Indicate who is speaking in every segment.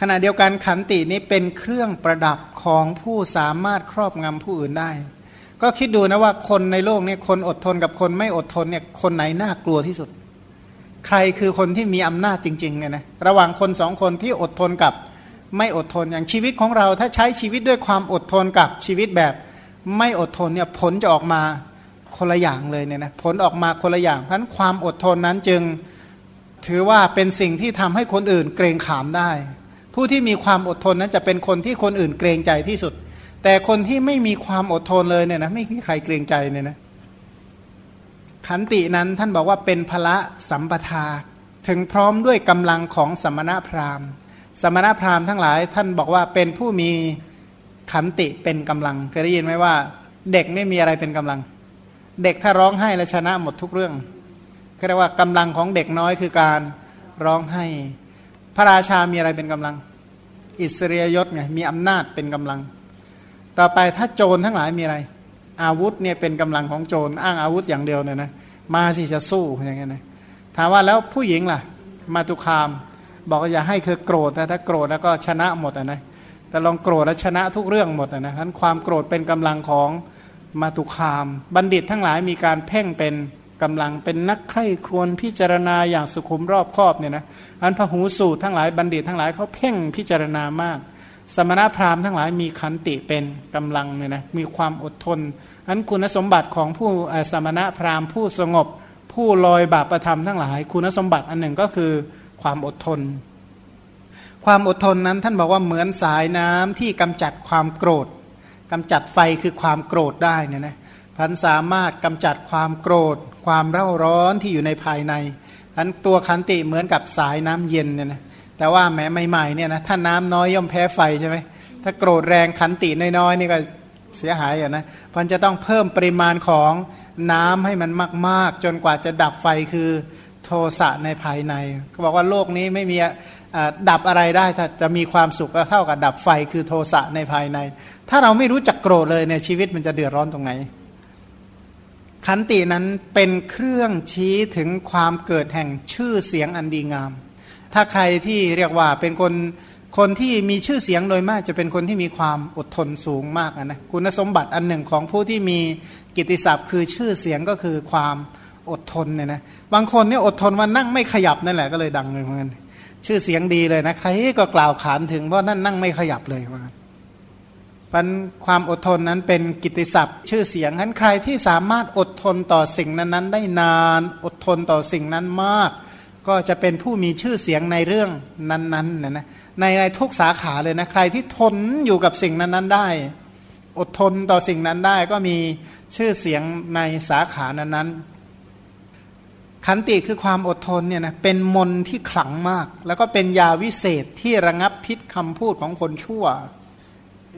Speaker 1: ขณะเดียวกันขันตินี้เป็นเครื่องประดับของผู้สามารถครอบงำผู้อื่นได้ ก็คิดดูนะว่าคนในโลกนี้คนอดทนกับคนไม่อดทนเนี่ยคนไหนน่ากลัวที่สุด ใครคือคนที่มีอำนาจจริงๆเนี่ยนะระหว่างคนสองคนที่อดทนกับไม่อดทนอย่างชีวิตของเราถ้าใช้ชีวิตด้วยความอดทนกับชีวิตแบบไม่อดทนเนี่ยผลจะออกมาคนละอย่างเลยเนี่ยนะผลออกมาคนละอย่างเพราะนั้นความอดทนนั้นจึงถือว่าเป็นสิ่งที่ทำให้คนอื่นเกรงขามได้ ผู้ที่มีความอดทนนั้นจะเป็นคนที่คนอื่นเกรงใจที่สุด แต่คนที่ไม่มีความอดทนเลยเนี่ยนะไม่มีใครเกรงใจเนี่ยนะขันตินั้นท่านบอกว่าเป็นพละสัมปทา ถึงพร้อมด้วยกำลังของสมณพราหมณ์ สมณพราหมณ์ทั้งหลายท่านบอกว่าเป็นผู้มีขันติเป็นกำลังเคยได้ยินไหมว่า เด็กไม่มีอะไรเป็นกำลัง เด็กถ้าร้องไห้แล้วชนะหมดทุกเรื่องก็เรียกว่ากำลังของเด็กน้อยคือการร้องไห้ พระราชามีอะไรเป็นกำลัง อิสริยยศไงมีอำนาจเป็นกำลัง ต่อไปถ้าโจรทั้งหลายมีอะไร อาวุธเนี่ยเป็นกำลังของโจรอ้างอาวุธอย่างเดียวเนี่ยนะมาสิจะสู้อย่างเงี้ยนะถามว่าแล้วผู้หญิงล่ะ มาตุคาม บอกอย่าให้เธอโกรธนะถ้าโกรธแล้วก็ชนะหมดนะแต่ลองโกรธแล้วชนะทุกเรื่องหมดนะทั้นความโกรธเป็นกำลังของมาตุคาม บัณฑิตทั้งหลายมีการเพ่งเป็น กำลังเป็นนักใคร่ครวญพิจารณาอย่างสุขุมรอบครอบเนี่ยนะอันพหูสูตรทั้งหลายบัณฑิตทั้งหลายเขาเพ่งพิจารณามาก สมณพราหมณ์ทั้งหลายมีขันติเป็นกำลังเนี่ยนะมีความอดทน อันคุณสมบัติของผู้สมณพราหมณ์ผู้สงบ ผู้ลอยบาปประธรรมทั้งหลาย คุณสมบัติอันหนึ่งก็คือความอดทน ความอดทนนั้นท่านบอกว่าเหมือนสายน้ำที่กำจัดความโกรธกำจัดไฟคือความโกรธได้เนี่ยนะ พันสามารถกำจัดความโกรธ ความเร่าร้อนที่อยู่ในภายในอันตัวขันติเหมือนกับสายน้ำเย็นเนี่ยนะแต่ว่าแม้ใหม่ๆเนี่ยนะถ้าน้ำน้อยย่อมแพ้ไฟใช่ไหมถ้าโกรธแรงขันติน้อยๆนี่ก็เสียหายอะนะมันจะต้องเพิ่มปริมาณของน้ำให้มันมาก ๆ จนกว่าจะดับไฟคือโทสะในภายในเขาบอกว่าโลกนี้ไม่มีดับอะไรได้ถ้าจะมีความสุขก็เท่ากับดับไฟคือโทสะในภายใน ถ้าเราไม่รู้จักโกรธเลยเนี่ยชีวิตมันจะเดือดร้อนตรงไหน ขันตินั้นเป็นเครื่องชี้ถึงความเกิดแห่งชื่อเสียงอันดีงาม ถ้าใครที่เรียกว่าเป็นคนคนที่มีชื่อเสียงโดยมากจะเป็นคนที่มีความอดทนสูงมากนะคุณสมบัติอันหนึ่งของผู้ที่มีกิตติศัพท์คือชื่อเสียงก็คือความอดทนเนี่ยนะบางคนเนี่ยอดทนว่านั่งไม่ขยับนั่นแหละก็เลยดังเลยเหมือนกันชื่อเสียงดีเลยนะใครก็กล่าวขานถึงเพราะนั่นนั่งไม่ขยับเลยเหมือนกัน พันความอดทนนั้นเป็นกิติศัพท์ชื่อเสียงนั้นใครที่สามารถอดทนต่อสิ่งนั้นๆ ได้นาน อดทนต่อสิ่งนั้นมาก ก็จะเป็นผู้มีชื่อเสียงในเรื่องนั้นๆนะนะในในทุกสาขาเลยนะใครที่ทนอยู่กับสิ่งนั้นๆได้ อดทนต่อสิ่งนั้นได้ก็มีชื่อเสียงในสาขานั้นๆขันติคือความอดทนเนี่ยนะเป็นมนที่ขลังมาก แล้วก็เป็นยาวิเศษที่ระงับพิษคำพูดของคนชั่ว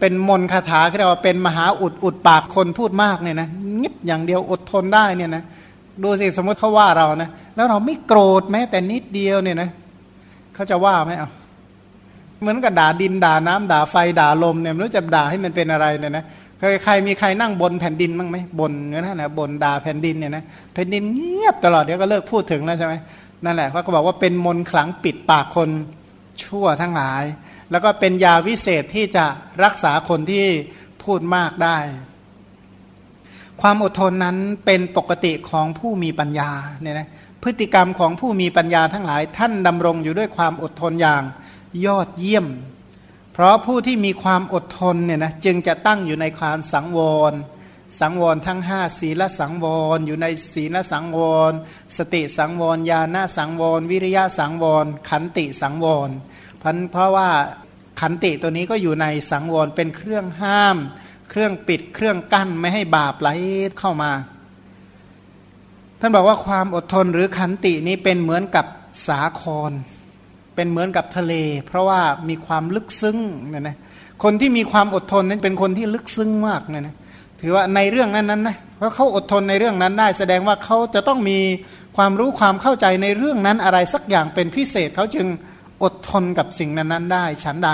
Speaker 1: เป็นมนคาถาเรียกว่าเป็นมหาอุดอุดปากคนพูดมากเนี่ยนะงิบอย่างเดียวอดทนได้เนี่ยนะดูสิสมมติเขาว่าเรานะแล้วเราไม่โกรธแม้แต่นิดเดียวเนี่ยนะเขาจะว่าไหมเอาเหมือนกับด่าดินด่าน้ำด่าไฟด่าลมเนี่ยไม่รู้จะด่าให้มันเป็นอะไรเนี่ยนะเคยใครมีใครนั่งบนแผ่นดินบ้างไหมบนเนี่ยนะบนด่าแผ่นดินเนี่ยนะแผ่นดินเงียบตลอดเดี๋ยวก็เลิกพูดถึงแล้วใช่ไหมนั่นแหละเขาก็บอกว่าเป็นมนขลังปิดปากคนชั่วทั้งหลาย แล้วก็เป็นยาวิเศษที่จะรักษาคนที่พูดมากได้ ความอดทนนั้นเป็นปกติของผู้มีปัญญาเนี่ยนะพฤติกรรมของผู้มีปัญญาทั้งหลายท่านดำรงอยู่ด้วยความอดทนอย่างยอดเยี่ยม เพราะผู้ที่มีความอดทนเนี่ยนะจึงจะตั้งอยู่ในความสังวร สังวรทั้งห้าศีลสังวร อยู่ในศีลสังวร สติสังวร ญาณสังวร วิริยะสังวร ขันติสังวร พันเพราะว่าขันติตัวนี้ก็อยู่ในสังวรเป็นเครื่องห้าม เครื่องปิดเครื่องกั้นไม่ให้บาปไหลเข้ามา ท่านบอกว่าความอดทนหรือขันตินี้เป็นเหมือนกับสาคร เป็นเหมือนกับทะเล เพราะว่ามีความลึกซึ้งเนี่ยนะคนที่มีความอดทนนั้นเป็นคนที่ลึกซึ้งมากเนี่ยนะถือว่าในเรื่องนั้นนั้นนะเพราะเขาอดทนในเรื่องนั้นได้ แสดงว่าเขาจะต้องมีความรู้ความเข้าใจในเรื่องนั้นอะไรสักอย่างเป็นพิเศษเขาจึง อดทนกับสิ่งนั้นๆได้ ฉันใด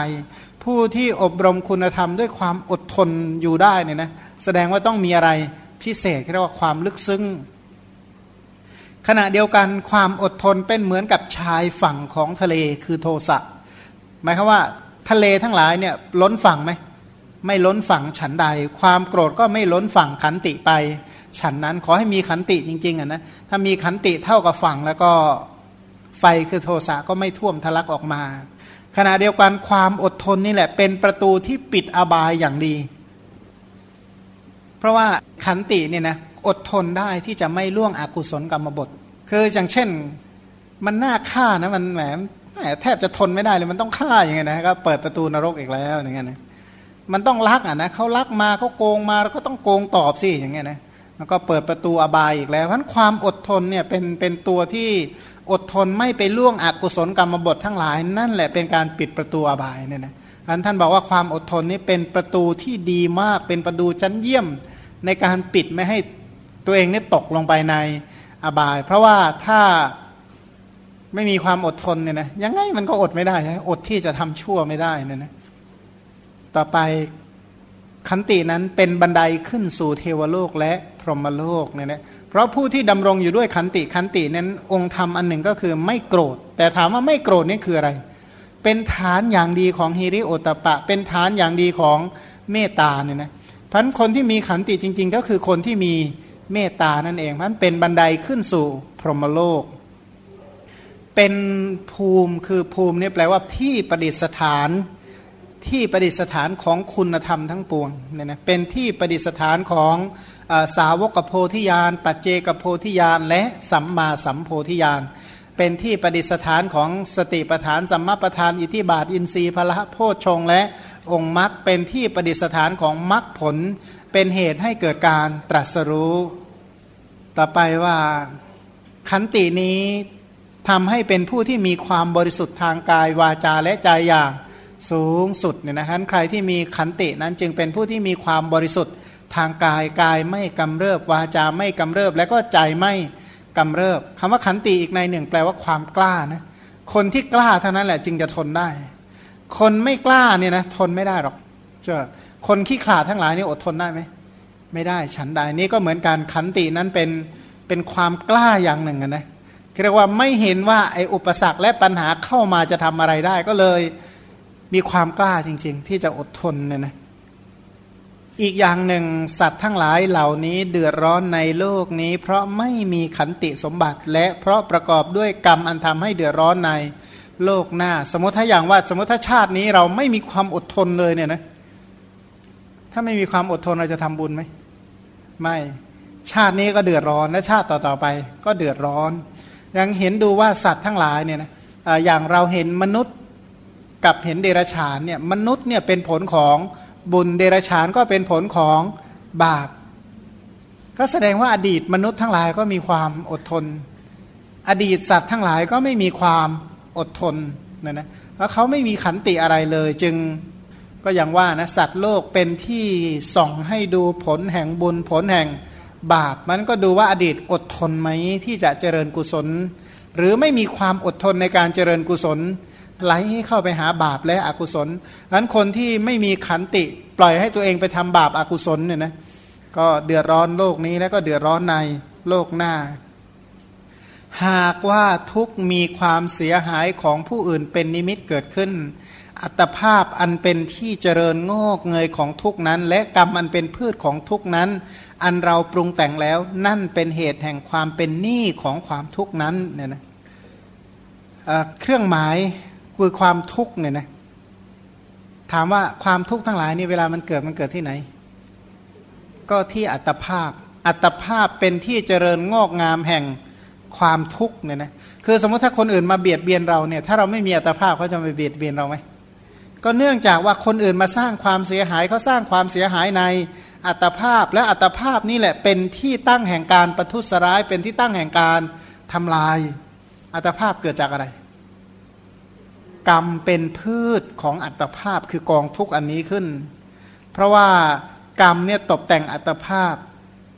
Speaker 1: ผู้ที่อบรมคุณธรรมด้วยความอดทนอยู่ได้เนี่ยนะแสดงว่าต้องมีอะไรพิเศษเรียกว่าความลึกซึ้งขณะเดียวกันความอดทนเป็นเหมือนกับชายฝั่งของทะเลคือโทสะหมายความว่าทะเลทั้งหลายเนี่ยล้นฝั่งไหมไม่ล้นฝั่งฉันใด ความโกรธก็ไม่ล้นฝั่งขันติไป ฉันนั้นขอให้มีขันติจริงๆอะนะถ้ามีขันติเท่ากับฝั่งแล้วก็ ไฟคือโทสะก็ไม่ท่วมทะลักออกมา ขณะเดียวกันความอดทนนี่แหละ เป็นประตูที่ปิดอบายอย่างดี เพราะว่าขันติเนี่ยนะอดทนได้ที่จะไม่ล่วงอกุศลกรรมบท คืออย่างเช่นมันน่าฆ่านะมันแหมแทบจะทนไม่ได้เลยมันต้องฆ่าอย่างเงี้ยนะก็เปิดประตูนรกอีกแล้วอย่างเงี้ยนะมันต้องลักอะนะเขาลักมาเขาโกงมาเราก็ต้องโกงตอบสิอย่างเงี้ยนะแล้วก็เปิดประตูอบายอีกแล้วเพราะความอดทนเนี่ยเป็นเป็นตัวที่ อดทนไม่ไปล่วงอกุศลกรรมบททั้งหลาย นั่นแหละเป็นการปิดประตูอบายเนี่ยนะอันท่านบอกว่าความอดทนนี้เป็นประตูที่ดีมากเป็นประตูชั้นเยี่ยมในการปิดไม่ให้ตัวเองนี่ตกลงไปในอบาย เพราะว่าถ้าไม่มีความอดทนเนี่ยนะยังไงมันก็อดไม่ได้อดที่จะทำชั่วไม่ได้เนี่ยนะต่อไปขันตินั้นเป็นบันไดขึ้นสู่เทวโลกและพรหมโลกเนี่ยนะ เพราะผู้ที่ดำรงอยู่ด้วยขันติขันตินั้นองค์ธรรมอันหนึ่งก็คือไม่โกรธ แต่ถามว่าไม่โกรธนี่คืออะไร เป็นฐานอย่างดีของฮิริโอตปะ เป็นฐานอย่างดีของเมตตาเนี่ยนะพันคนที่มีขันติจริง ๆ ก็คือคนที่มีเมตตานั่นเองพันเป็นบันไดขึ้นสู่พรหมโลก เป็นภูมิคือภูมินี่แปลว่าที่ประดิษฐานที่ประดิษฐานของคุณธรรมทั้งปวงเนี่ยนะเป็นที่ประดิษฐานของ สาวกโพธิญาณ ปัจเจกโพธิญาณ และสัมมาสัมโพธิญาณ เป็นที่ประดิษฐานของสติปทานสัมมาปทาน อิทิบาท อินทรีย์พละโพชฌงและองค์มรรคเป็นที่ประดิษฐานของมรรคผล เป็นเหตุให้เกิดการตรัสรู้ ต่อไปว่าขันตินี้ทำให้เป็นผู้ที่มีความบริสุทธิ์ทางกายวาจาและใจอย่างสูงสุดเนี่ยนะครับใครที่มีขันตินั้นจึงเป็นผู้ที่มีความบริสุทธิ์ ทางกายกายไม่กำเริบวาจาไม่กำเริบ และก็ใจไม่กำเริบคำว่าขันติอีกในหนึ่ง แปลว่าความกล้านะคนที่กล้าเท่านั้นแหละจึงจะทนได้ คนไม่กล้าเนี่ยนะทนไม่ได้หรอกเจ้าคนขี้ขลาดทั้งหลายนี่อดทนได้ไหมไม่ได้ฉันใดนี่ก็เหมือนการขันตินั้นเป็นเป็นความกล้าอย่างหนึ่งนะเรียกว่าไม่เห็นว่าไอ้อุปสรรคและปัญหาเข้ามาจะทำอะไรได้ก็เลยมีความกล้าจริง ๆ ที่จะอดทนเนี่ยนะ อีกอย่างหนึ่งสัตว์ทั้งหลายเหล่านี้เดือดร้อนในโลกนี้ เพราะไม่มีขันติสมบัติ และเพราะประกอบด้วยกรรมอันทำให้เดือดร้อนในโลกหน้า สมมติถ้าอย่างว่า สมมติถ้าชาตินี้เราไม่มีความอดทนเลยเนี่ยนะถ้าไม่มีความอดทนเราจะทำบุญไหมไม่ชาตินี้ก็เดือดร้อนและชาติต่อๆไป ก็เดือดร้อน ยังเห็นดูว่าสัตว์ทั้งหลายเนี่ยนะอย่างเราเห็นมนุษย์กับเห็นเดรัจฉานเนี่ยมนุษย์เนี่ยเป็นผลของ บุญเดรัจฉานก็เป็นผลของบาป ก็แสดงว่าอดีตมนุษย์ทั้งหลายก็มีความอดทน อดีตสัตว์ทั้งหลายก็ไม่มีความอดทนนะนะเพราะเขาไม่มีขันติอะไรเลย จึงก็อย่างว่านะสัตว์โลกเป็นที่ส่องให้ดูผลแห่งบุญผลแห่งบาป มันก็ดูว่าอดีตอดทนไหมที่จะเจริญกุศล หรือไม่มีความอดทนในการเจริญกุศล ไหลเข้าไปหาบาปและอกุศลฉะนั้นคนที่ไม่มีขันติปล่อยให้ตัวเองไปทำบาปอากุศลเนี่ยนะก็เดือดร้อนโลกนี้แล้วก็เดือดร้อนในโลกหน้า หากว่าทุกมีความเสียหายของผู้อื่นเป็นนิมิตเกิดขึ้น อัตภาพอันเป็นที่เจริญงอกเงยของทุกนั้น และกรรมอันเป็นพืชของทุกนั้น อันเราปรุงแต่งแล้วนั่นเป็นเหตุแห่งความเป็นหนี้ของความทุกนั้นเนี่ยนะเครื่องหมาย คือความทุกข์เนี่ยนะถามว่าความทุกข์ทั้งหลายนี่เวลามันเกิดมันเกิดที่ไหน ก็ที่อัตภาพ อัตภาพเป็นที่เจริญงอกงามแห่งความทุกข์เนี่ยนะคือสมมติถ้าคนอื่นมาเบียดเบียนเราเนี่ยถ้าเราไม่มีอัตภาพเขาจะมาเบียดเบียนเราไหมก็เนื่องจากว่าคนอื่นมาสร้างความเสียหายเขาสร้างความเสียหายในอัตภาพ และอัตภาพนี่แหละเป็นที่ตั้งแห่งการประทุษร้ายเป็นที่ตั้งแห่งการทำลาย อัตภาพเกิดจากอะไร กรรมเป็นพืชของอัตภาพคือกองทุกอันนี้ขึ้น เพราะว่ากรรมเนี่ยตกแต่งอัตภาพ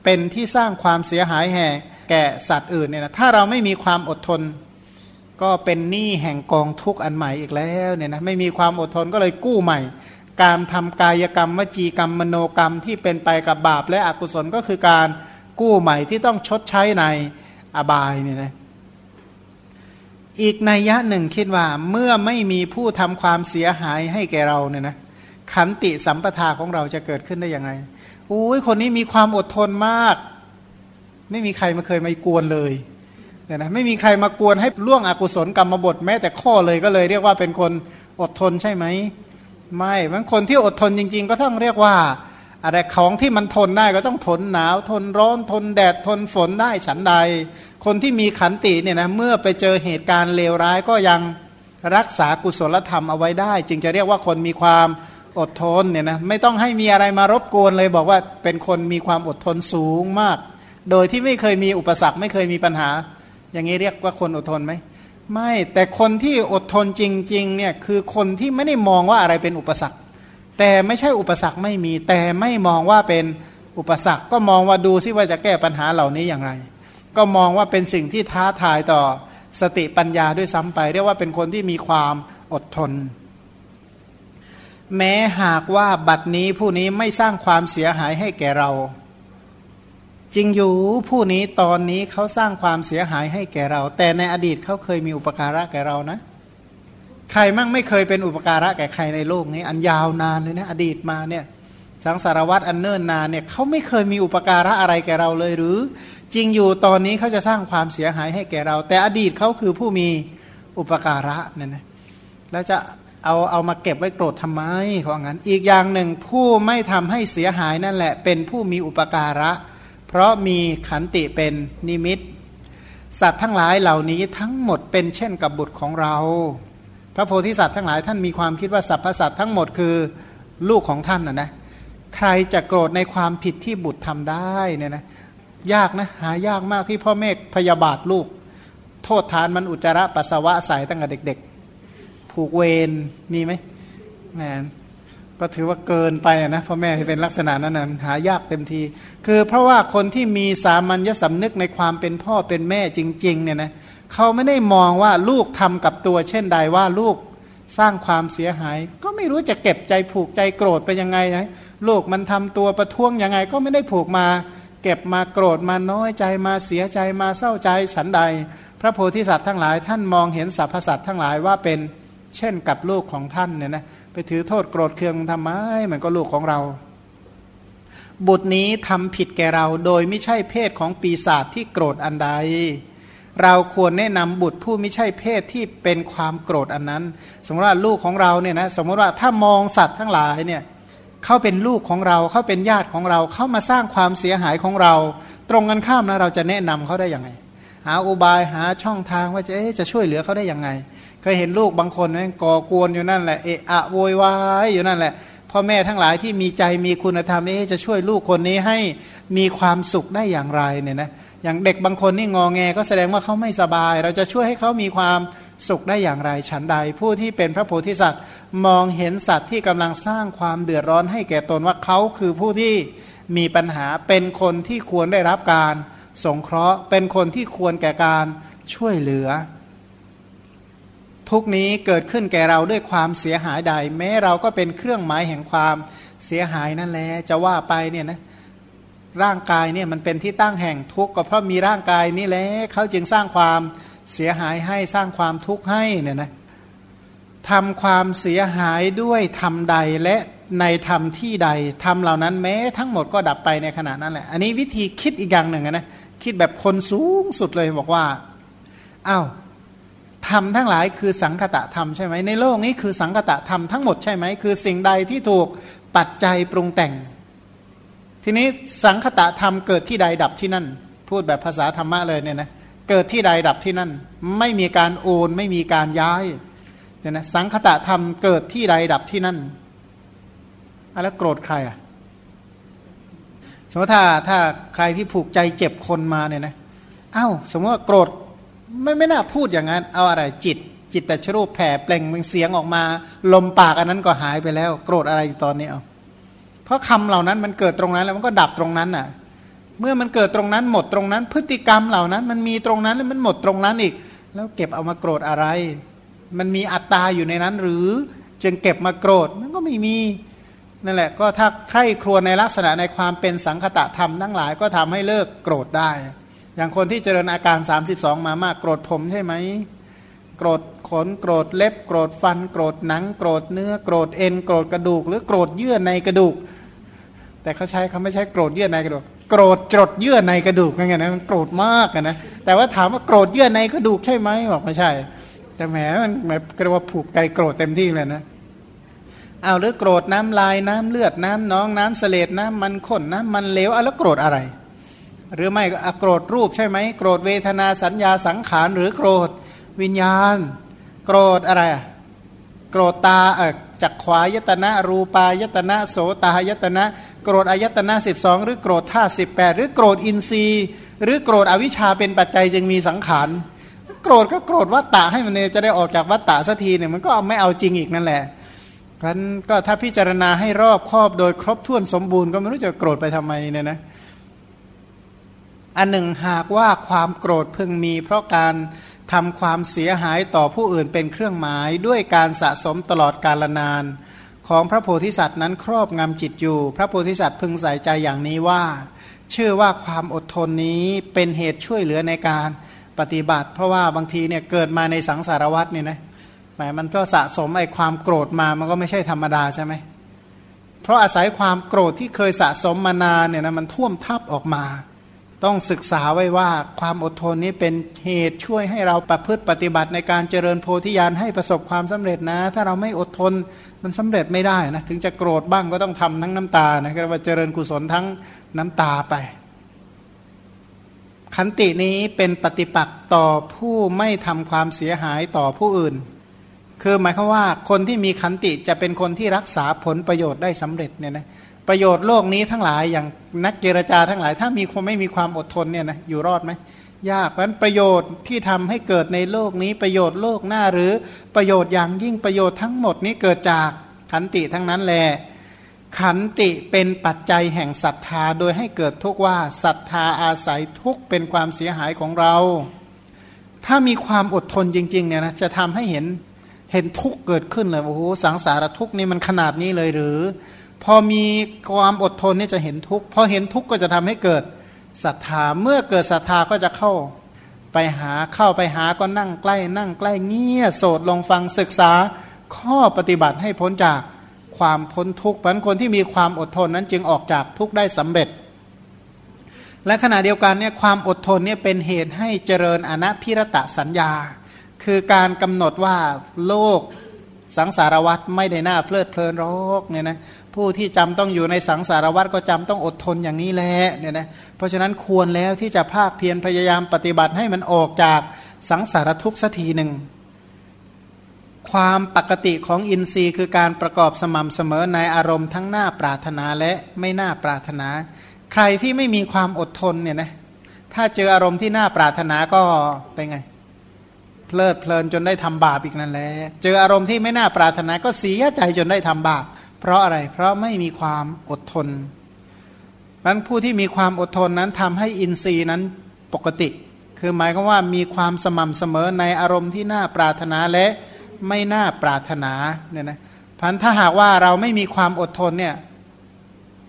Speaker 1: เป็นที่สร้างความเสียหายแห่แก่สัตว์อื่นเนี่ยนะถ้าเราไม่มีความอดทน ก็เป็นหนี้แห่งกองทุกอันใหม่อีกแล้วเนี่ยนะไม่มีความอดทนก็เลยกู้ใหม่ การทำกายกรรมวจีกรรมมโนกรรมที่เป็นไปกับบาปและอกุศลก็คือการกู้ใหม่ที่ต้องชดใช้ในอบายเนี่ยนะ อีกนัยยะหนึ่งคิดว่าเมื่อไม่มีผู้ทำความเสียหายให้แก่เราเนี่ยนะขันติสัมปทาของเราจะเกิดขึ้นได้ยังไงโอ้ยคนนี้มีความอดทนมาก ไม่มีใครมาเคยมากวนเลยเนี่ยนะไม่มีใครมากวนให้ล่วงอกุศลกรรมบทแม้แต่ข้อเลยก็เลยเรียกว่าเป็นคนอดทนใช่ไหมไม่บางคนที่อดทนจริง ๆ ก็ต้องเรียกว่า อะไรของที่มันทนได้ก็ต้องทนหนาว ทนร้อนทนแดดทนฝนได้ฉันใด คนที่มีขันติเนี่ยนะเมื่อไปเจอเหตุการณ์เลวร้ายก็ยังรักษากุศลธรรมเอาไว้ได้ จึงจะเรียกว่าคนมีความอดทนเนี่ยนะไม่ต้องให้มีอะไรมารบกวนเลยบอกว่าเป็นคนมีความอดทนสูงมาก โดยที่ไม่เคยมีอุปสรรคไม่เคยมีปัญหา อย่างนี้เรียกว่าคนอดทนไหมไม่แต่คนที่อดทนจริงๆเนี่ยคือคนที่ไม่ได้มองว่าอะไรเป็นอุปสรรค แต่ไม่ใช่อุปสรรคไม่มี แต่ไม่มองว่าเป็นอุปสรรคก็มองว่าดูซิว่าจะแก้ปัญหาเหล่านี้อย่างไร ก็มองว่าเป็นสิ่งที่ท้าทายต่อสติปัญญาด้วยซ้ำไป เรียกว่าเป็นคนที่มีความอดทน แม้หากว่าบัดนี้ผู้นี้ไม่สร้างความเสียหายให้แก่เรา จริงอยู่ผู้นี้ตอนนี้เขาสร้างความเสียหายให้แก่เรา แต่ในอดีตเขาเคยมีอุปการะแก่เรานะ ใครมั่งไม่เคยเป็นอุปการะแก่ใครในโลกนี้ อันยาวนานเลยนะอดีตมาเนี่ยสังสารวัตรอันเนิ่นนานเนี่ยเขาไม่เคยมีอุปการะอะไรแก่เราเลยหรือ จริงอยู่ตอนนี้เขาจะสร้างความเสียหายให้แก่เรา แต่อดีตเขาคือผู้มีอุปการะเนี่ยนะแล้วจะเอาเอามาเก็บไว้โกรธทำไมเขาองั้นอีกอย่างหนึ่งผู้ไม่ทำให้เสียหายนั่นแหละ เป็นผู้มีอุปการะ เพราะมีขันติเป็นนิมิต สัตว์ทั้งหลายเหล่านี้ทั้งหมดเป็นเช่นกับบุตรของเรา พระโพธิสัตว์ทั้งหลายท่านมีความคิดว่าสรรพสัตว์ทั้งหมดคือลูกของท่านนะนะใครจะโกรธในความผิดที่บุตรทำได้เนี่ยนะยากนะหายากมากที่พ่อแม่พยาบาทลูก โทษทานมันอุจจาระปัสสาวะใส่ตั้งแต่เด็ก ๆ ผูกเวรมีไหมแหมก็ถือว่าเกินไปนะพ่อแม่ที่เป็นลักษณะนั้นนะหายากเต็มที คือเพราะว่าคนที่มีสามัญญสำนึกในความเป็นพ่อเป็นแม่จริงๆเนี่ยนะ เขาไม่ได้มองว่าลูกทำกับตัว เช่นใดว่าลูกสร้างความเสียหาย ก็ไม่รู้จะเก็บใจผูกใจโกรธไปยังไงนะลูกมันทำตัวประท้วงยังไง ก็ไม่ได้ผูกมา เก็บมาโกรธมาน้อยใจมาเสียใจมาเศร้าใจฉันใด พระโพธิสัตว์ทั้งหลาย ท่านมองเห็นสรรพสัตว์ทั้งหลายว่าเป็นเช่นกับลูกของท่านเนี่ยนะไปถือโทษโกรธเคืองทำไมมันก็ลูกของเรา บุตรนี้ทำผิดแก่เรา โดยไม่ใช่เพศของปีศาจที่โกรธอันใด เราควรแนะนำบุตรผู้ไม่ใช่เพศที่เป็นความโกรธอันนั้น สมมติว่าลูกของเราเนี่ยนะสมมติว่าถ้ามองสัตว์ทั้งหลายเนี่ยเขาเป็นลูกของเราเขาเป็นญาติของเราเขามาสร้างความเสียหายของเรา ตรงกันข้ามนะเราจะแนะนำเขาได้ยังไง หาอุบายหาช่องทางว่าจะจะช่วยเหลือเขาได้ยังไงเคยเห็นลูกบางคนไหมก่อกวนอยู่นั่นแหละเอะอะโวยวายอยู่นั่นแหละ พ่อแม่ทั้งหลายที่มีใจมีคุณธรรมเอ๊จะช่วยลูกคนนี้ให้มีความสุขได้อย่างไรเนี่ยนะอย่างเด็กบางคนนี่งอแงก็แสดงว่าเขาไม่สบาย เราจะช่วยให้เขามีความสุขได้อย่างไร ฉันใด ผู้ที่เป็นพระโพธิสัตว์มองเห็นสัตว์ที่กำลังสร้างความเดือดร้อนให้แก่ตนว่าเขาคือผู้ที่มีปัญหาเป็นคนที่ควรได้รับการสงเคราะห์ เป็นคนที่ควรแก่การช่วยเหลือ ทุกนี้เกิดขึ้นแก่เราด้วยความเสียหายใด แม้เราก็เป็นเครื่องหมายแห่งความเสียหายนั่นแหละจะว่าไปเนี่ยนะร่างกายเนี่ยมันเป็นที่ตั้งแห่งทุกข์ก็เพราะมีร่างกายนี่แหละเขาจึงสร้างความเสียหายให้สร้างความทุกข์ให้เนี่ยนะทำความเสียหายด้วยทำใดและในธรรมที่ใดทำเหล่านั้นแม้ทั้งหมดก็ดับไปในขณะนั้นแหละ อันนี้วิธีคิดอีกอย่างหนึ่งนะคิดแบบคนสูงสุดเลยบอกว่าอา้าว ธรรมทั้งหลายคือสังคตะธรรมใช่ไหมในโลกนี้คือสังคตะธรรมทั้งหมดใช่ไหมคือสิ่งใดที่ถูกปัจจัยปรุงแต่ง ทีนี้สังคตะธรรมเกิดที่ใดดับที่นั่น พูดแบบภาษาธรรมะเลยเนี่ยนะเกิดที่ใดดับที่นั่น ไม่มีการโอนไม่มีการย้ายเนี่ยนะสังคตะธรรมเกิดที่ใดดับที่นั่นแล้วโกรธใครอะสมมติถ้าถ้าใครที่ผูกใจเจ็บคนมาเนี่ยนะเอา้าสมมติว่าโกรธ ไม่ไม่น่าพูดอย่างนั้น เอาอะไรจิต จิตแต่ชรูปแผ่เปล่งเป็นเสียงออกมา ลมปากอันนั้นก็หายไปแล้ว โกรธอะไรตอนนี้เอาเพราะคำเหล่านั้นมันเกิดตรงนั้นแล้วมันก็ดับตรงนั้นน่ะ เมื่อมันเกิดตรงนั้นหมดตรงนั้น พฤติกรรมเหล่านั้น มันมีตรงนั้นแล้วมันหมดตรงนั้นอีก แล้วเก็บเอามาโกรธอะไร มันมีอัตตาอยู่ในนั้นหรือจึงเก็บมาโกรธมันก็ไม่มีนั่นแหละก็ถ้าใคร่ครวญในลักษณะในความเป็นสังคตะธรรมทั้งหลายก็ทำให้เลิกโกรธได้ อย่างคนที่เจริญอาการ 32 มามากโกรธผมใช่ไหมโกรธขนโกรธเล็บ โกรธฟัน โกรธหนัง โกรธเนื้อโกรธเอ็นโกรธกระดูก หรือโกรธเยื่อในกระดูก แต่เขาใช้เขาไม่ใช้โกรธเยื่อในกระดูก โกรธจดเยื่อในกระดูกไงนะมันโกรธมากนะแต่ว่าถามว่าโกรธเยื่อในกระดูกใช่ไหมบอกไม่ใช่ แต่แหมมันแบบกระว่าผูกใจโกรธเต็มที่เลยนะเอาหรือโกรธน้ำลายน้ำเลือดน้ำน้องน้ำเสลดน้ำมันข้นน้ำมันเลวอะแล้วโกรธอะไร หรือไม่โกรธรูปใช่ไหมโกรธเวทนาสัญญาสังขารหรือโกรธวิญญาณ โกรธอะไรโกรธตาเออจักขวายตนะรูปายตนะโสตายตนะ โกรธอายตนะสิบองหรือโกรธท่าสิบแปดหรือโกรธอินทรีย์ หรือโกรธอวิชชาเป็นปัจจัยจึงมีสังขารโกรธก็โกรธวัตตะให้มันเนี่ยจะได้ออกจากวัตตะสักทีเนี่ยมันก็ไม่เอาจริงอีกนั่นแหละเพราะนั้นก็ถ้าพิจารณาให้รอบครอบโดยครบถ้วนสมบูรณ์ก็ไม่รู้จะโกรธไปทำไมเนี่ยนะ อันหนึ่งหากว่าความโกรธพึงมี เพราะการทำความเสียหายต่อผู้อื่นเป็นเครื่องหมาย ด้วยการสะสมตลอดกาลนาน ของพระโพธิสัตว์นั้นครอบงำจิตอยู่ พระโพธิสัตว์พึงใส่ใจอย่างนี้ว่าเชื่อว่าความอดทนนี้เป็นเหตุช่วยเหลือในการปฏิบัติ เพราะว่าบางทีเนี่ยเกิดมาในสังสารวัตเนี่ยนะหมายมันก็สะสมไอ้ความโกรธมามันก็ไม่ใช่ธรรมดาใช่ไหมเพราะอาศัยความโกรธที่เคยสะสมมานานเนี่ยนะมันท่วมทับออกมา ต้องศึกษาไว้ว่าความอดทนนี้เป็นเหตุช่วยให้เราประพฤติปฏิบัติในการเจริญโพธิญาณให้ประสบความสำเร็จนะ ถ้าเราไม่อดทนมันสำเร็จไม่ได้นะถึงจะโกรธบ้างก็ต้องทำทั้งน้ำตานะก็ว่าเจริญกุศลทั้งน้ำตาไป ขันตินี้เป็นปฏิปักษ์ต่อผู้ไม่ทำความเสียหายต่อผู้อื่น คือหมายความว่าคนที่มีขันติจะเป็นคนที่รักษาผลประโยชน์ได้สำเร็จเนี่ยนะ ประโยชน์โลกนี้ทั้งหลายอย่างนักเจรจาทั้งหลาย ถ้ามีคนไม่มีความอดทนเนี่ยนะอยู่รอดไหมยากเพราะประโยชน์ที่ทำให้เกิดในโลกนี้ประโยชน์โลกหน้าหรือประโยชน์อย่างยิ่งประโยชน์ทั้งหมดนี้เกิดจากขันติทั้งนั้นแหละขันติเป็นปัจจัยแห่งศรัทธาโดยให้เกิดทุกว่าศรัทธาอาศัยทุกเป็นความเสียหายของเรา ถ้ามีความอดทนจริงๆเนี่ยนะจะทำให้เห็นเห็นทุกเกิดขึ้นเลยโอ้โหสังสารทุกนี่มันขนาดนี้เลยหรือ พอมีความอดทนนี่จะเห็นทุกข์พอเห็นทุกข์ก็จะทำให้เกิดศรัทธาเมื่อเกิดศรัทธาก็จะเข้าไปหาเข้าไปหาก็นั่งใกล้นั่งใกล้เงี่ยโสดลงฟังศึกษาข้อปฏิบัติให้พ้นจากความพ้นทุกข์เพราะคนที่มีความอดทนนั้นจึงออกจากทุกข์ได้สำเร็จ และขณะเดียวกันเนี่ยความอดทนเนี่ยเป็นเหตุให้เจริญอนัพิรตะสัญญา คือการกำหนดว่าโลกสังสารวัตไม่ได้น่าเพลิดเพลินรอกเนี่ยนะ ผู้ที่จำต้องอยู่ในสังสารวัตก็จำต้องอดทนอย่างนี้แหละเนี่ยนะเพราะฉะนั้นควรแล้วที่จะภาคเพียรพยายามปฏิบัติให้มันออกจากสังสารทุกข์สักทีหนึ่งความปกติของอินทรีย์คือการประกอบสม่ำเสมอในอารมณ์ทั้งหน้าปรารถนาและไม่น่าปรารถนา ใครที่ไม่มีความอดทนเนี่ยนะถ้าเจออารมณ์ที่น่าปรารถนาก็เป็นไง เพลิดเพลินจนได้ทำบาปอีกนั่นแหละเจออารมณ์ที่ไม่น่าปรารถนาก็เสียใจจนได้ทำบาป เพราะอะไร เพราะไม่มีความอดทนนั้นผู้ที่มีความอดทนนั้นทำให้อินทรีย์นั้นปกติ คือหมายความว่ามีความสม่ำเสมอในอารมณ์ที่น่าปรารถนาและไม่น่าปรารถนาเนี่ยนะพันถ้าหากว่าเราไม่มีความอดทนเนี่ย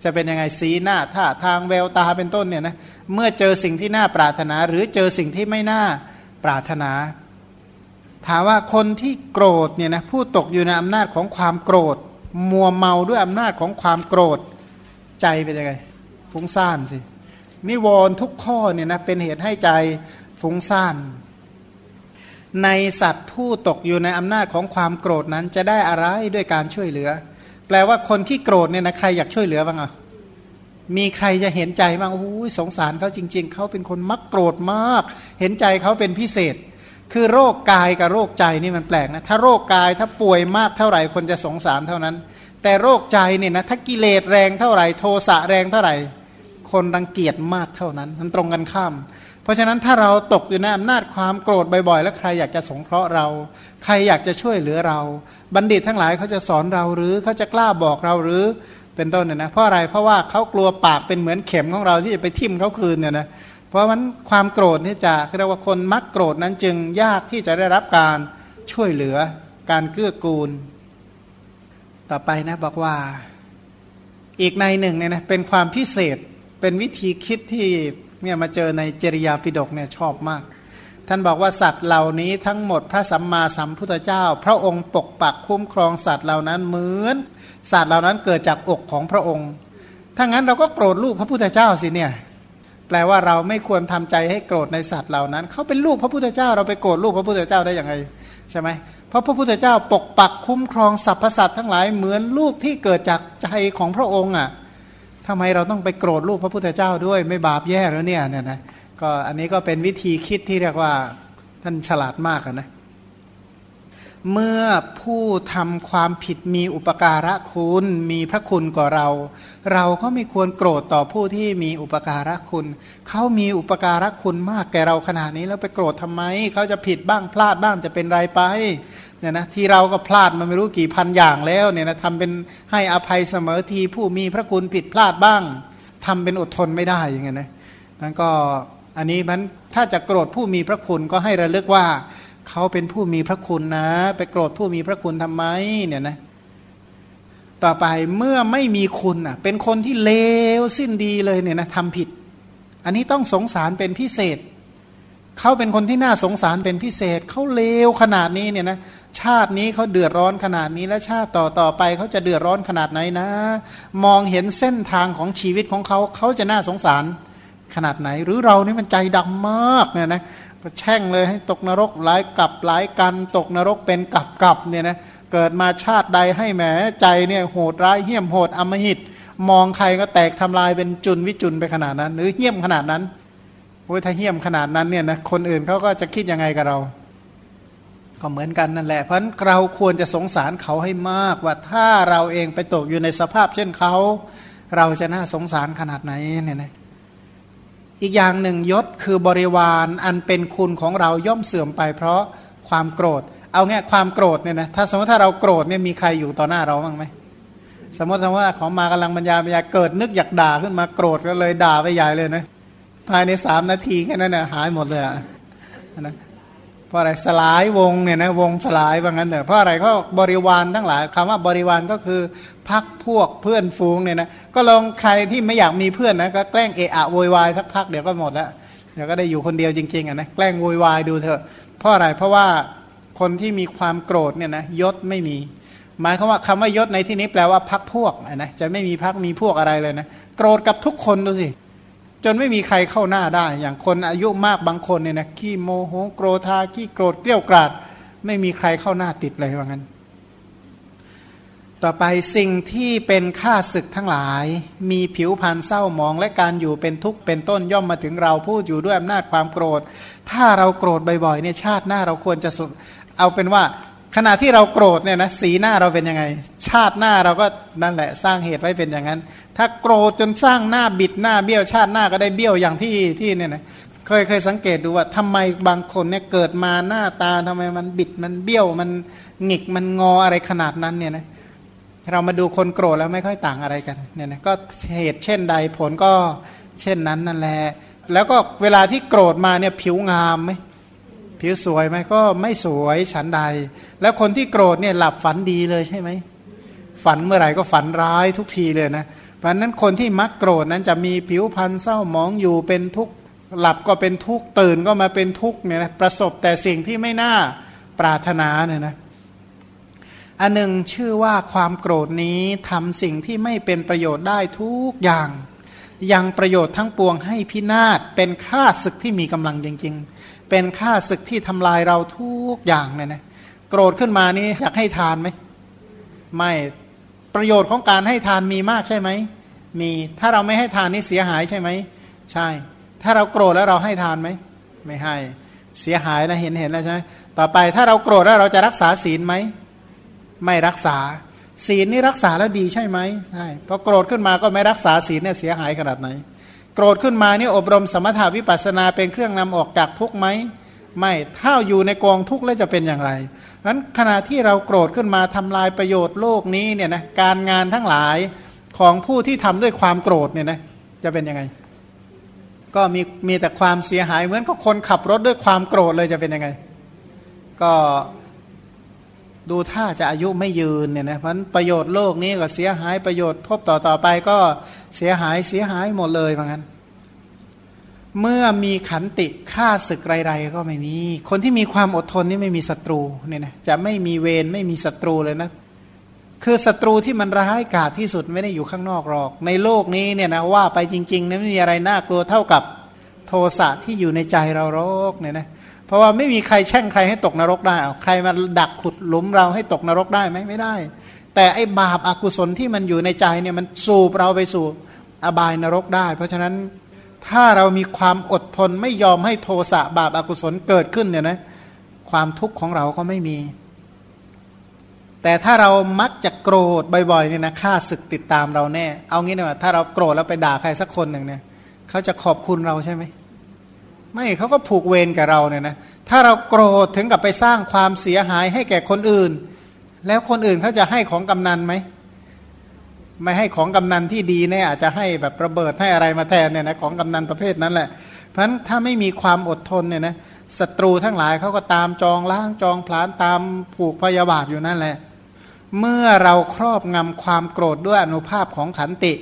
Speaker 1: จะเป็นยังไงสีหน้าท่าทางแววตาเป็นต้นเนี่ยนะเมื่อเจอสิ่งที่น่าปรารถนา หรือเจอสิ่งที่ไม่น่าปรารถนา ถามว่าคนที่โกรธเนี่ยนะผู้ตกอยู่ในอำนาจของความโกรธ มัวเมาด้วยอำนาจของความโกรธใจเป็นยังไงฟุ้งซ่านสินิวรณ์ทุกข้อเนี่ยนะเป็นเหตุให้ใจฟุ้งซ่าน ในสัตว์ผู้ตกอยู่ในอำนาจของความโกรธนั้นจะได้อะไรด้วยการช่วยเหลือ แปลว่าคนที่โกรธเนี่ยนะใครอยากช่วยเหลือบ้างอะมีใครจะเห็นใจบ้างโอ้ยสงสารเขาจริง ๆเขาเป็นคนมักโกรธมาก เห็นใจเขาเป็นพิเศษ คือโรคกายกับโรคใจนี่มันแปลกนะถ้าโรคกายถ้าป่วยมากเท่าไหร่คนจะสงสารเท่านั้น แต่โรคใจเนี่ยนะถ้ากิเลสแรงเท่าไหร่โทสะแรงเท่าไหร่ คนรังเกียจมากเท่านั้นมันตรงกันข้าม เพราะฉะนั้นถ้าเราตกอยู่ในอำนาจความโกรธบ่อยๆ แล้วใครอยากจะสงเคราะห์เรา ใครอยากจะช่วยเหลือเรา บัณฑิตทั้งหลายเขาจะสอนเราหรือเขาจะกล้าบอกเราหรือเป็นต้นเนี่ยนะเพราะอะไรเพราะว่าเขากลัวปากเป็นเหมือนเข็มของเราที่จะไปทิ่มเขาคืนเนี่ยนะเเพราะมันความโกรธนี่จะเรียกว่าคนมักโกรธนั้นจึงยากที่จะได้รับการช่วยเหลือการเกื้อกูล ต่อไปนะบอกว่าอีกในหนึ่งเนี่ยนะเป็นความพิเศษเป็นวิธีคิดที่เนี่ยมาเจอในจริยาปิฎกเนี่ยชอบมาก ท่านบอกว่าสัตว์เหล่านี้ทั้งหมดพระสัมมาสัมพุทธเจ้า พระองค์ปกปักคุ้มครองสัตว์เหล่านั้นเหมือน สัตว์เหล่านั้นเกิดจากอกของพระองค์ถ้างั้นเราก็โกรธลูกพระพุทธเจ้าสิเนี่ย แปลว่าเราไม่ควรทำใจให้โกรธในสัตว์เหล่านั้น เขาเป็นลูกพระพุทธเจ้าเราไปโกรธลูกพระพุทธเจ้าได้อย่างไงใช่ไหมเพราะพระพุทธเจ้าปกปักคุ้มครองสรรพสัตว์ทั้งหลายเหมือนลูกที่เกิดจากใจของพระองค์อะทำไมเราต้องไปโกรธลูกพระพุทธเจ้าด้วยไม่บาปแย่แล้วเนี่ยเนี่ยนะก็อันนี้ก็เป็นวิธีคิดที่เรียกว่าท่านฉลาดมากนะ เมื่อผู้ทำความผิดมีอุปการะคุณมีพระคุณกว่าเรา เราก็ไม่ควรโกรธต่อผู้ที่มีอุปการะคุณ เขามีอุปการะคุณมากแก่เราขนาดนี้แล้วไปโกรธทำไม เขาจะผิดบ้างพลาดบ้างจะเป็นไรไปเนี่ยนะที่เราก็พลาดมาไม่รู้กี่พันอย่างแล้วเนี่ยนะทำเป็นให้อภัยเสมอทีผู้มีพระคุณผิดพลาดบ้างทำเป็นอดทนไม่ได้อย่างเงี้ยนะนั้นก็อันนี้มันถ้าจะโกรธผู้มีพระคุณก็ให้ระลึกว่า เขาเป็นผู้มีพระคุณนะ ไปโกรธผู้มีพระคุณทำไมเนี่ยนะ ต่อไปเมื่อไม่มีคุณอะ เป็นคนที่เลวสิ้นดีเลยเนี่ยนะทำผิด อันนี้ต้องสงสารเป็นพิเศษ เขาเป็นคนที่น่าสงสารเป็นพิเศษ เขาเลวขนาดนี้เนี่ยนะชาตินี้เขาเดือดร้อนขนาดนี้และชาติต่อต่อไปเขาจะเดือดร้อนขนาดไหนนะ มองเห็นเส้นทางของชีวิตของเขาเขาจะน่าสงสารขนาดไหน หรือเรานี่มันใจดำมากเนี่ยนะ ก็แช่งเลยให้ตกนรกหลายกับหลายกันตกนรกเป็นกับกับเนี่ยนะเกิดมาชาติใดให้แหมใจเนี่ยโหดร้ายเหี้ยมโหดอมหิต มองใครก็แตกทำลายเป็นจุนวิจุนไปขนาดนั้น หรือเหี้ยมขนาดนั้นโอ้ยถ้าเหี้ยมขนาดนั้นเนี่ยนะคนอื่นเขาก็จะคิดยังไงกับเรา ก็เหมือนกันนั่นแหละ เพราะเราควรจะสงสารเขาให้มากว่าถ้าเราเองไปตกอยู่ในสภาพเช่นเขา เราจะน่าสงสารขนาดไหนเนี่ยนะ อีกอย่างหนึ่งยศคือบริวารอันเป็นคุณของเราย่อมเสื่อมไป เพราะความโกรธ เอาเงี้ยความโกรธเนี่ยนะถ้าสมมติถ้าเราโกรธเนี่ยมีใครอยู่ต่อหน้าเราบ้างไหมสมมติว่าของมากำลังบรรยายบรรยายเกิดนึกอยากด่าขึ้นมาโกรธก็เลยด่าไปใหญ่เลยนะภายในสามนาทีแค่นั้นนะหายหมดเลยอะนะ เพราะอะไรสลายวงเนี่ยนะวงสลายว่างั้นเถอะเพราะอะไรก็บริวารทั้งหลายคำว่าบริวารก็คือพักพวกเพื่อนฟูงเนี่ยนะก็ลองใครที่ไม่อยากมีเพื่อนนะก็แกล้งเอะอะโวยวายสักพักเดี๋ยวก็หมดแล้วเดี๋ยวก็ได้อยู่คนเดียวจริงๆอะนะแกล้งโวยวายดูเถอะเพราะอะไรเพราะว่าคนที่มีความโกรธเนี่ยนะยศไม่มี หมายความว่าคำว่ายศในที่นี้แปลว่าพักพวกนะจะไม่มีพักมีพวกอะไรเลยนะโกรธกับทุกคนดูสิ จนไม่มีใครเข้าหน้าได้ อย่างคนอายุมากบางคนเนี่ยนะขี้โมโหโกรธาขี้โกรธเกลี้ยกราด ไม่มีใครเข้าหน้าติดเลยว่างั้น ต่อไปสิ่งที่เป็นค่าศึกทั้งหลาย มีผิวพรรณเศร้าหมองและการอยู่เป็นทุกข์เป็นต้นย่อมมาถึงเราพูดอยู่ด้วยอำนาจความโกรธ ถ้าเราโกรธบ่อยๆเนี่ยชาติหน้าเราควรจะเอาเป็นว่า ขณะที่เราโกรธเนี่ยนะสีหน้าเราเป็นยังไง ชาติหน้าเราก็นั่นแหละสร้างเหตุไว้เป็นอย่างนั้น ถ้าโกรธจนสร้างหน้าบิดหน้าเบี้ยวชาติหน้าก็ได้เบี้ยวอย่างที่ที่เนี่ยนะเคยเคยสังเกตดูว่าทำไมบางคนเนี่ยเกิดมาหน้าตาทำไมมันบิดมันเบี้ยวมันหงิกมันงออะไรขนาดนั้นเนี่ยนะเรามาดูคนโกรธแล้วไม่ค่อยต่างอะไรกันเนี่ยนะก็เหตุเช่นใดผลก็เช่นนั้นนั่นแหละแล้วก็เวลาที่โกรธมาเนี่ยผิวงามไหม ผิวสวยไหมก็ไม่สวยฉันใด แล้วคนที่โกรธเนี่ยหลับฝันดีเลยใช่ไหมฝันเมื่อไหร่ก็ฝันร้ายทุกทีเลยนะเพราะนั้นคนที่มักโกรธนั้นจะมีผิวพรรณเศร้าหมองอยู่เป็นทุกข์หลับก็เป็นทุกข์ตื่นก็มาเป็นทุกข์เนี่ยนะประสบแต่สิ่งที่ไม่น่าปรารถนาเนี่ยนะอันหนึ่งชื่อว่าความโกรธนี้ทำสิ่งที่ไม่เป็นประโยชน์ได้ทุกอย่าง ยังประโยชน์ทั้งปวงให้พินาศเป็นค่าศึกที่มีกำลังจริง ๆ เป็นค่าศึกที่ทำลายเราทุกอย่างเนี่ยนะโกรธขึ้นมานี่อยากให้ทานไหมไม่ประโยชน์ของการให้ทานมีมากใช่ไหมมีถ้าเราไม่ให้ทานนี่เสียหายใช่ไหมใช่ ถ้าเราโกรธแล้วเราให้ทานไหมไม่ให้เสียหายนะเห็นเห็นแล้วใช่ไหมต่อไปถ้าเราโกรธแล้วเราจะรักษาศีลไหมไม่รักษา ศีลนี่รักษาแล้วดีใช่ไหมใช่พอโกรธขึ้นมาก็ไม่รักษาศีลเนี่ยเสียหายขนาดไหน โกรธขึ้นมานี่อบรมสมถาวิปัสนาเป็นเครื่องนำออกจากทุกไหมไม่ถ้าอยู่ในกองทุกข์แล้วจะเป็นอย่างไรนั้นขณะที่เราโกรธขึ้นมาทำลายประโยชน์โลกนี้เนี่ยนะการงานทั้งหลายของผู้ที่ทำด้วยความโกรธเนี่ยนะจะเป็นยังไง ก็มีมีแต่ความเสียหายเหมือนกับคนขับรถด้วยความโกรธเลยจะเป็นยังไง ก็ ดูท่าจะอายุไม่ยืนเนี่ยนะเพราะประโยชน์โลกนี้ก็เสียหายประโยชน์พบต่อต่อไปก็เสียหายเสียหายหมดเลยว่างั้น เมื่อมีขันติฆ่าศึกไรๆก็ไม่มี คนที่มีความอดทนนี่ไม่มีศัตรูเนี่ยนะจะไม่มีเวรไม่มีศัตรูเลยนะคือศัตรูที่มันร้ายกาจที่สุดไม่ได้อยู่ข้างนอกหรอก ในโลกนี้เนี่ยนะว่าไปจริงๆนะไม่มีอะไรน่ากลัวเท่ากับโทสะที่อยู่ในใจเราโรกเนี่ยนะ เพราะว่าไม่มีใครแช่งใครให้ตกนรกได้เอาใครมาดักขุดหลุมเราให้ตกนรกได้ไหมไม่ได้ แต่ไอ้บาปอากุศลที่มันอยู่ในใจเนี่ยมันสูบเราไปสู่อบายนรกได้ เพราะฉะนั้นถ้าเรามีความอดทนไม่ยอมให้โทสะบาปอากุศลเกิดขึ้นเนี่ยนะความทุกข์ของเราก็ไม่มี แต่ถ้าเรามักจะโกรธบ่อยๆเนี่ยนะค่าศึกติดตามเราแน่ เอางี้นะว่าถ้าเราโกรธแล้วไปด่าใครสักคนหนึ่งเนี่ยเขาจะขอบคุณเราใช่ไหม ไม่เขาก็ผูกเวรกับเราเนี่ยนะถ้าเราโกรธถึงกับไปสร้างความเสียหายให้แก่คนอื่น แล้วคนอื่นเขาจะให้ของกำนันไหมไม่ให้ของกำนันที่ดีเนี่ยอาจจะให้แบบระเบิดให้อะไรมาแทนเนี่ยนะของกำนันประเภทนั้นแหละ เพราะฉะนั้นถ้าไม่มีความอดทนเนี่ยนะศัตรูทั้งหลายเขาก็ตามจองล้างจองพลานตามผูกพยาบาทอยู่นั่นแหละ เมื่อเราครอบงำความโกรธด้วยอนุภาพของขันติ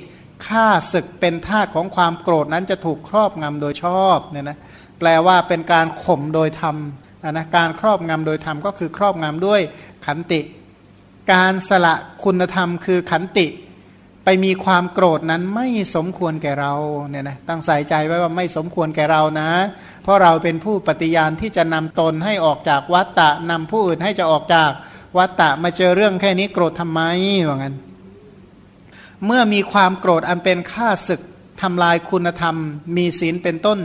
Speaker 1: ฆ่าศึกเป็นทาสของความโกรธนั้นจะถูกครอบงำโดยชอบเนี่ยนะ แปลว่าเป็นการข่มโดยธรรมนะการครอบงำโดยธรรมก็คือครอบงำด้วยขันติ การสละคุณธรรมคือขันติ ไปมีความโกรธนั้นไม่สมควรแก่เราเนี่ยนะตั้งใส่ใจไว้ว่าไม่สมควรแก่เรานะ เพราะเราเป็นผู้ปฏิญาณที่จะนำตนให้ออกจากวัตตะนำผู้อื่นให้จะออกจากวัตตะมาเจอเรื่องแค่นี้โกรธทำไมว่างั้นเมื่อมีความโกรธอันเป็นค่าศึกทำลายคุณธรรม มีศีลเป็นต้น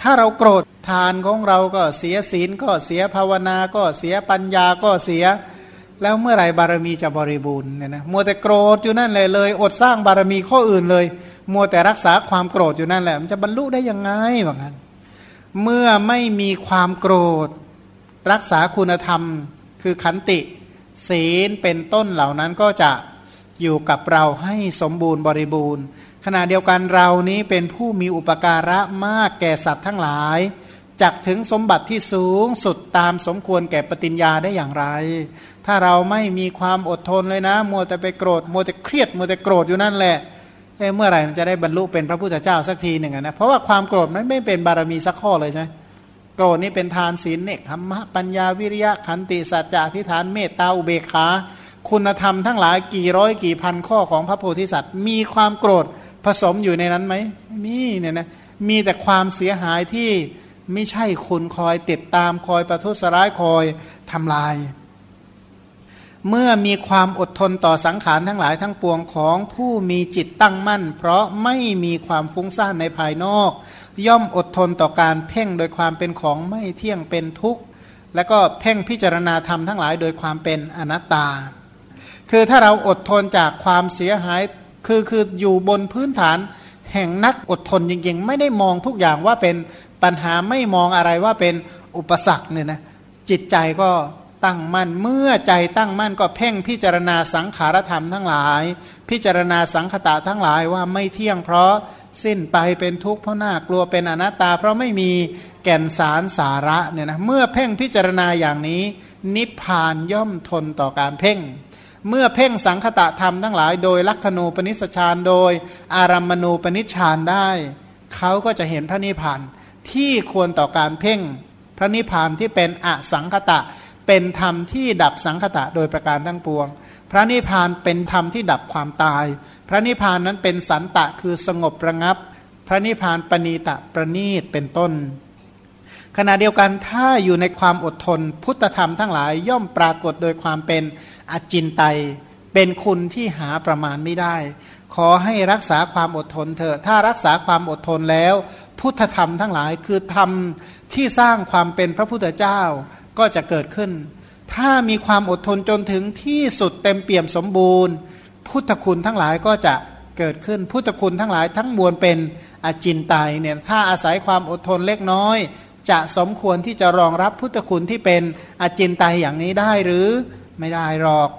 Speaker 1: ถ้าเราโกรธทานของเราก็เสียศีลก็เสียภาวนาก็เสียปัญญาก็เสีย แล้วเมื่อไหร่บารมีจะบริบูรณ์เนี่ยนะมัวแต่โกรธอยู่นั่นเลยเลย อดสร้างบารมีข้ออื่นเลย มัวแต่รักษาความโกรธอยู่นั่นแหละ มันจะบรรลุได้ยังไงว่างั้น เมื่อไม่มีความโกรธ รักษาคุณธรรม คือขันติ ศีลเป็นต้นเหล่านั้นก็จะอยู่กับเราให้สมบูรณ์บริบูรณ์ ขณะเดียวกันเรานี้เป็นผู้มีอุปการะมากแก่สัตว์ทั้งหลายจักถึงสมบัติที่สูงสุดตามสมควรแก่ปฏิญญาได้อย่างไร ถ้าเราไม่มีความอดทนเลยนะ มัวแต่ไปโกรธ มัวแต่เครียด มัวแต่โกรธอยู่นั่นแหละเเมื่อไหร่มันจะได้บรรลุเป็นพระพุทธเจ้าสักทีหนึ่งนะ เพราะว่าความโกรธมันไม่เป็นบารมีสักข้อเลยใช่ไหมโกรธนี่เป็นทานศีลเนคธรรมะปัญญาวิริยะขันติสัจจะทิฏฐานเมตตาอุเบกขา คุณธรรมทั้งหลายกี่ร้อยกี่พันข้อของพระโพธิสัตว์ มีความโกรธ ผสมอยู่ในนั้นไหมมีเนี่ยนะมีแต่ความเสียหายที่ไม่ใช่คุณคอยติดตามคอยประทุษร้ายคอยทำลาย เมื่อมีความอดทนต่อสังขารทั้งหลายทั้งปวงของผู้มีจิตตั้งมั่น เพราะไม่มีความฟุ้งซ่านในภายนอก ย่อมอดทนต่อการเพ่งโดยความเป็นของไม่เที่ยงเป็นทุกข์ แล้วก็เพ่งพิจารณาธรรมทั้งหลายโดยความเป็นอนัตตา คือถ้าเราอดทนจากความเสียหาย คือคืออยู่บนพื้นฐานแห่งนักอดทนจริงๆ ไม่ได้มองทุกอย่างว่าเป็นปัญหาไม่มองอะไรว่าเป็นอุปสรรคเนี่ยนะจิตใจก็ตั้งมั่นเมื่อใจตั้งมั่นก็เพ่งพิจารณาสังขารธรรมทั้งหลาย พิจารณาสังขตะทั้งหลายว่าไม่เที่ยงเพราะสิ้นไปเป็นทุกข์เพราะน่ากลัวเป็นอนัตตา เพราะไม่มีแก่นสารสาระเนี่ยนะเมื่อเพ่งพิจารณาอย่างนี้ นิพพานย่อมทนต่อการเพ่ง เมื่อเพ่งสังคตะธรรมทั้งหลาย โดยลักขณูปนิสชานโดย อารัมมณูปนิชานได้ เขาก็จะเห็นพระนิพพานที่ควรต่อการเพ่งพระนิพพานที่เป็นอสังคตะ เป็นธรรมที่ดับสังคตะโดยประการทั้งปวง พระนิพพานเป็นธรรมที่ดับความตาย พระนิพพานนั้นเป็นสันตะคือสงบระงับ พระนิพพานปณีตะประณีตเป็นต้น ขณะเดียวกันถ้าอยู่ในความอดทน พุทธธรรมทั้งหลายย่อมปรากฏโดยความเป็นอจินไตยเป็นคุณที่หาประมาณไม่ได้ ขอให้รักษาความอดทนเถอะถ้ารักษาความอดทนแล้ว พุทธธรรมทั้งหลายคือธรรมที่สร้างความเป็นพระพุทธเจ้าก็จะเกิดขึ้น ถ้ามีความอดทนจนถึงที่สุดเต็มเปี่ยมสมบูรณ์ พุทธคุณทั้งหลายก็จะเกิดขึ้นพุทธคุณทั้งหลายทั้งมวลเป็นอจินไตยเนี่ยถ้าอาศัยความอดทนเล็กน้อย จะสมควรที่จะรองรับพุทธคุณที่เป็นอจินไตยอย่างนี้ได้หรือไม่ได้หรอก